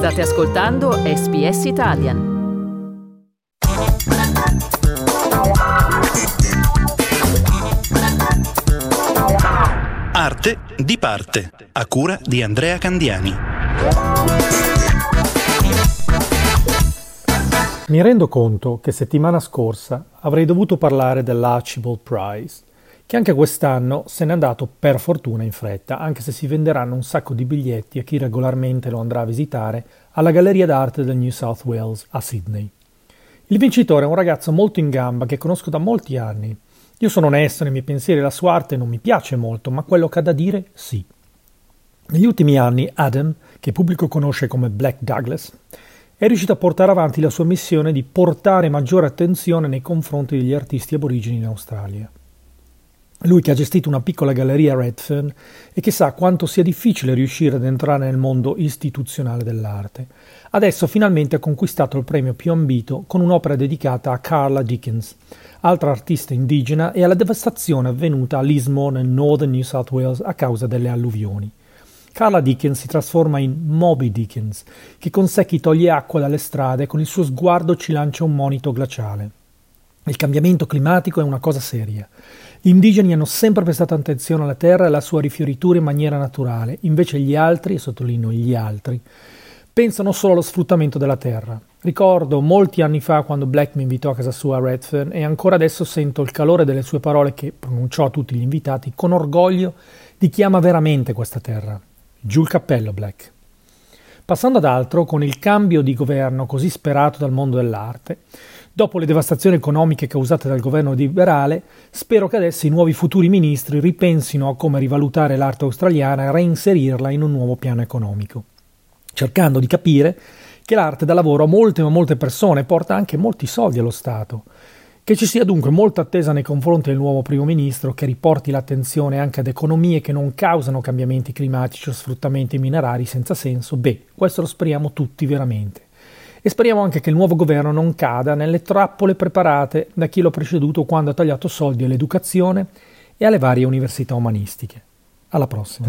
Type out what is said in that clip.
State ascoltando SBS Italian. Arte di parte, a cura di Andrea Candiani. Mi rendo conto che settimana scorsa avrei dovuto parlare dell'Archibald Prize, che anche quest'anno se n'è andato per fortuna in fretta, anche se si venderanno un sacco di biglietti a chi regolarmente lo andrà a visitare alla Galleria d'arte del New South Wales a Sydney. Il vincitore è un ragazzo molto in gamba che conosco da molti anni io sono onesto nei miei pensieri, la sua arte non mi piace molto, ma quello che ha da dire sì. Negli ultimi anni Adam, che il pubblico conosce come Black Douglas, è riuscito a portare avanti la sua missione di portare maggiore attenzione nei confronti degli artisti aborigeni in Australia. Lui che ha gestito una piccola galleria a Redfern e che sa quanto sia difficile riuscire ad entrare nel mondo istituzionale dell'arte, adesso finalmente ha conquistato il premio più ambito con un'opera dedicata a Carla Dickens, altra artista indigena, e alla devastazione avvenuta a Lismore nel Northern New South Wales a causa delle alluvioni. Carla Dickens si trasforma in Moby Dickens, che con sé chi toglie acqua dalle strade e con il suo sguardo ci lancia un monito glaciale. Il cambiamento climatico è una cosa seria. Gli indigeni hanno sempre prestato attenzione alla terra e alla sua rifioritura in maniera naturale, invece gli altri, e sottolineo gli altri, pensano solo allo sfruttamento della terra. Ricordo molti anni fa quando Black mi invitò a casa sua a Redfern e ancora adesso sento il calore delle sue parole che pronunciò a tutti gli invitati con orgoglio di chi ama veramente questa terra. Giù il cappello, Black. Passando ad altro, con il cambio di governo così sperato dal mondo dell'arte, dopo le devastazioni economiche causate dal governo liberale, spero che adesso i nuovi futuri ministri ripensino a come rivalutare l'arte australiana e reinserirla in un nuovo piano economico, cercando di capire che l'arte dà lavoro a molte ma molte persone e porta anche molti soldi allo Stato. Che ci sia dunque molta attesa nei confronti del nuovo primo ministro che riporti l'attenzione anche ad economie che non causano cambiamenti climatici o sfruttamenti minerari senza senso, beh, questo lo speriamo tutti veramente. E speriamo anche che il nuovo governo non cada nelle trappole preparate da chi l'ha preceduto quando ha tagliato soldi all'educazione e alle varie università umanistiche. Alla prossima.